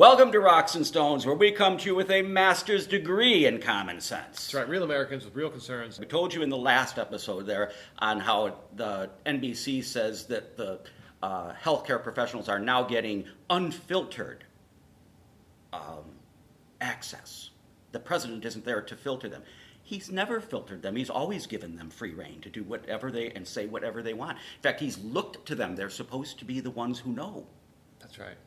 Welcome to Rocks and Stones, where we come to you with a master's degree in common sense. That's right, real Americans with real concerns. We told you in the last episode there on how the NBC says that the uh, healthcare professionals are now getting unfiltered um, access. The president isn't there to filter them. He's never filtered them. He's always given them free reign to do whatever they and say whatever they want. In fact, he's looked to them. They're supposed to be the ones who know. That's right.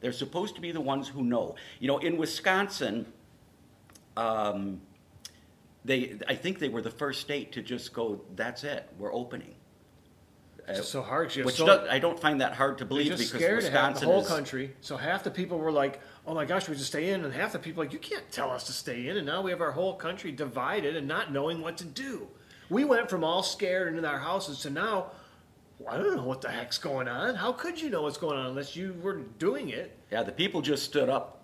They're supposed to be the ones who know. You know, in Wisconsin, um, they I think they were the first state to just go. That's it. We're opening. It's just so hard. Which so, does, I don't find that hard to believe because scared to have Wisconsin the whole is country. So half the people were like, "Oh my gosh, we just stay in," and half the people like, "You can't tell us to stay in." And now we have our whole country divided and not knowing what to do. We went from all scared and in our houses to now. I don't know what the heck's going on. How could you know what's going on unless you were doing it? yeah. The people just stood up,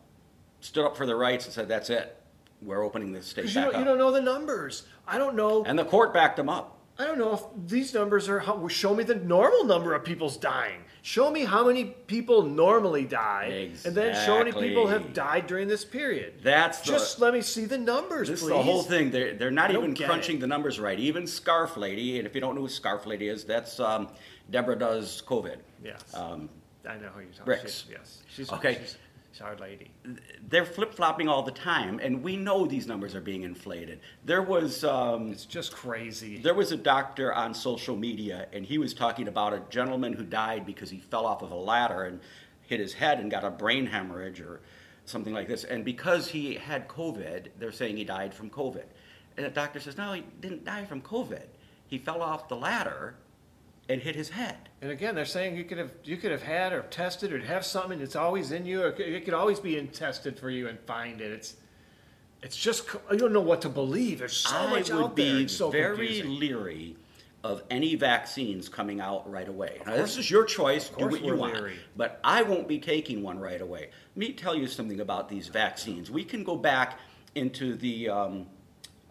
stood up for their rights and said, "That's it. We're opening this state Because you back don't, you don't know the numbers. I don't know. and the court backed them up. I don't know if these numbers are. How, show me the normal number of people's dying. Show me how many people normally die, and then show how many people have died during this period. That's the- just let me see the numbers, This please. is the whole thing. They're, they're not I even crunching it. the numbers right. Even Scarf Lady, and if you don't know who Scarf Lady is, that's um, Deborah does COVID. Yes, Um, I know who you're talking. Birx. She's, yes, she's Okay. She's, she's our lady. they're flip flopping all the time, and we know these numbers are being inflated. There was um, It's just crazy. there was a doctor on social media, and he was talking about a gentleman who died because he fell off of a ladder and hit his head and got a brain hemorrhage or something like this. And because he had COVID, they're saying he died from COVID. And the doctor says, no, he didn't die from COVID. He fell off the ladder and hit his head. And again, they're saying you could have you could have had or tested or have something that's always in you, or it could- always be in tested for you and find it. It's it's just I don't know what to believe. There's so I much would out there. be It's so very confusing. leery of any vaccines coming out right away. Now, this is your choice. Do what you want. leery. But I won't be taking one right away. Let me tell you something about these vaccines. We can go back into the um,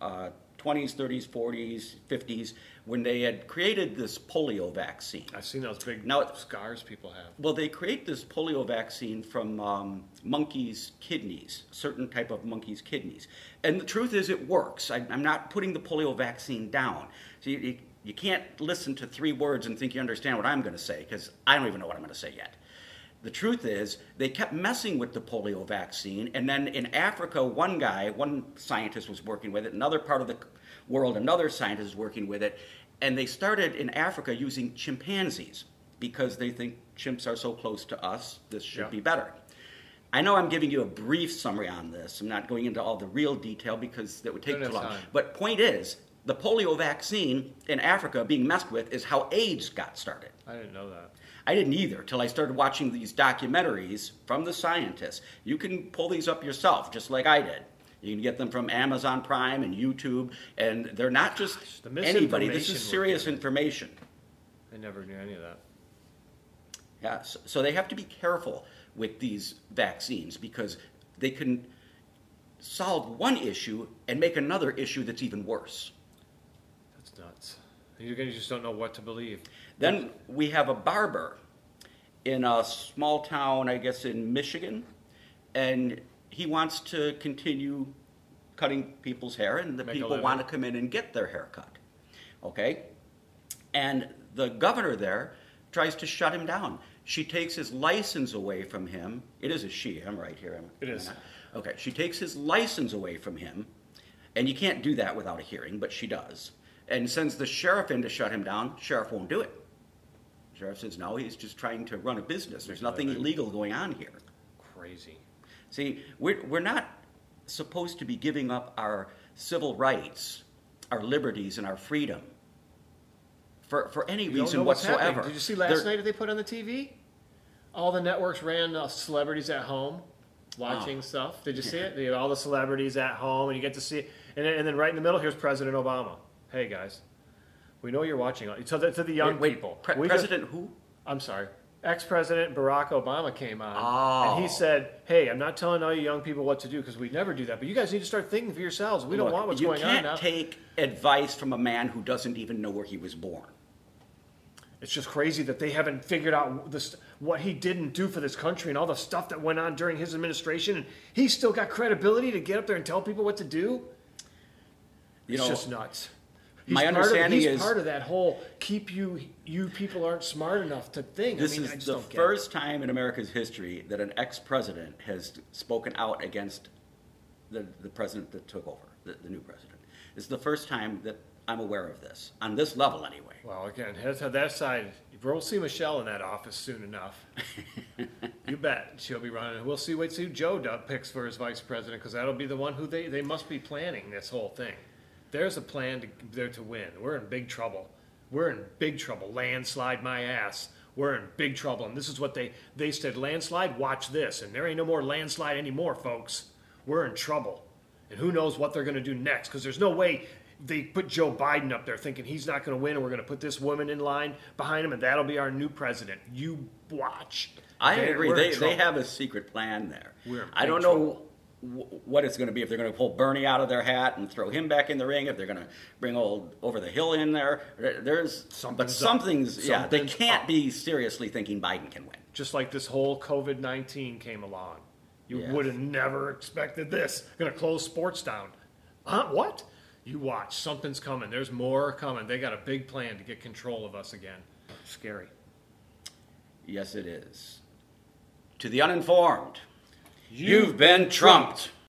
uh, 20s, 30s, 40s, 50s when they had created this polio vaccine. I've seen those big Now- scars people have. Well, they create this polio vaccine from um, monkeys' kidneys, certain type of monkeys' kidneys. And the truth is, it works. I, I'm not putting the polio vaccine down. So you, you, you can't listen to three words and think you understand what I'm going to say, because I don't even know what I'm going to say yet. The truth is, they kept messing with the polio vaccine, and then in Africa, one guy, one scientist was working with it, another part of the world, another scientist was working with it, and they started in Africa using chimpanzees because they think chimps are so close to us, this should Yeah. be better. I know I'm giving you a brief summary on this. I'm not going into all the real detail because that would take too long. time. But point is, the polio vaccine in Africa being messed with is how AIDS got started. I didn't know that. I didn't either till I started watching these documentaries from the scientists. You can pull these up yourself, just like I did. You can get them from Amazon Prime and YouTube, and they're not just the anybody. This is serious information. I never knew any of that. Yeah, so, so they have to be careful with these vaccines because they can solve one issue and make another issue that's even worse. Nuts. You guys just don't know what to believe. Then we have a barber in a small town, I guess in Michigan, and he wants to continue cutting people's hair, and the Make people want to come in and get their hair cut. Okay? And the governor there tries to shut him down. She takes his license away from him. It is a she, I'm right here. am- It is. Okay, she takes his license away from him, and you can't do that without a hearing, but she does. And sends the sheriff in to shut him down. Sheriff won't do it. Sheriff says, no, he's just trying to run a business. There's nothing illegal going on here. Crazy. See, we're, we're not supposed to be giving up our civil rights, our liberties, and our freedom for, for any You reason whatsoever. Did you see last They're- night that they put on the TV? All the networks ran uh, celebrities at home watching Oh. stuff. Did you see it? They had all the celebrities at home, and you get to see. And and then right in the middle, here's President Obama. Hey guys, we know you're watching. So the, to the young Wait, wait, people, Pre- we just- President who? I'm sorry. Ex-President Barack Obama came on, Oh. and he oh. said, "Hey, I'm not telling all you young people what to do because we never do that. But you guys need to start thinking for yourselves. We don't want what's going on." you can't take advice from a man who doesn't even know where he was born. It's just crazy that they haven't figured out this, what he didn't do for this country and all the stuff that went on during his administration. And he's still got credibility to get up there and tell people what to do. You it's know, just nuts. He's my part understanding of, he's is- part of that whole keep you you people aren't smart enough to think. This I mean, I is just the don't first time in America's history that an ex-president has spoken out against the, the president that took over, the, the new president. This is the first time that I'm aware of this, on this level anyway. Well, again, that's how that side. We'll see Michelle in that office soon enough. you bet she'll be running. We'll see. Wait, see who Joe Dub picks for his vice president because that'll be the one who they they must be planning this whole thing. There's a plan to there to win. We're in big trouble. We're in big trouble. Landslide my ass. We're in big trouble. And this is what they they said. Landslide. Watch this. And there ain't no more landslide anymore, folks. We're in trouble. And who knows what they're going to do next? Because there's no way they put Joe Biden up there thinking he's not going to win, and we're going to put this woman in line behind him, and that'll be our new president. You watch. I They're- agree. They, they have a secret plan there. We're in I don't know wh- what it's going to be. If they're going to pull Bernie out of their hat and throw him back in the ring, if they're going to bring old over the hill in there, there- there's but Something's up. something's yeah. They can't up. be seriously thinking Biden can win. just like this whole COVID 19 came along. You Yes. would have never expected this. Going to close sports down. Huh? What? You watch. Something's coming. There's more coming. They got a big plan to get control of us again. Scary. Yes, it is. To the uninformed, you've been trumped.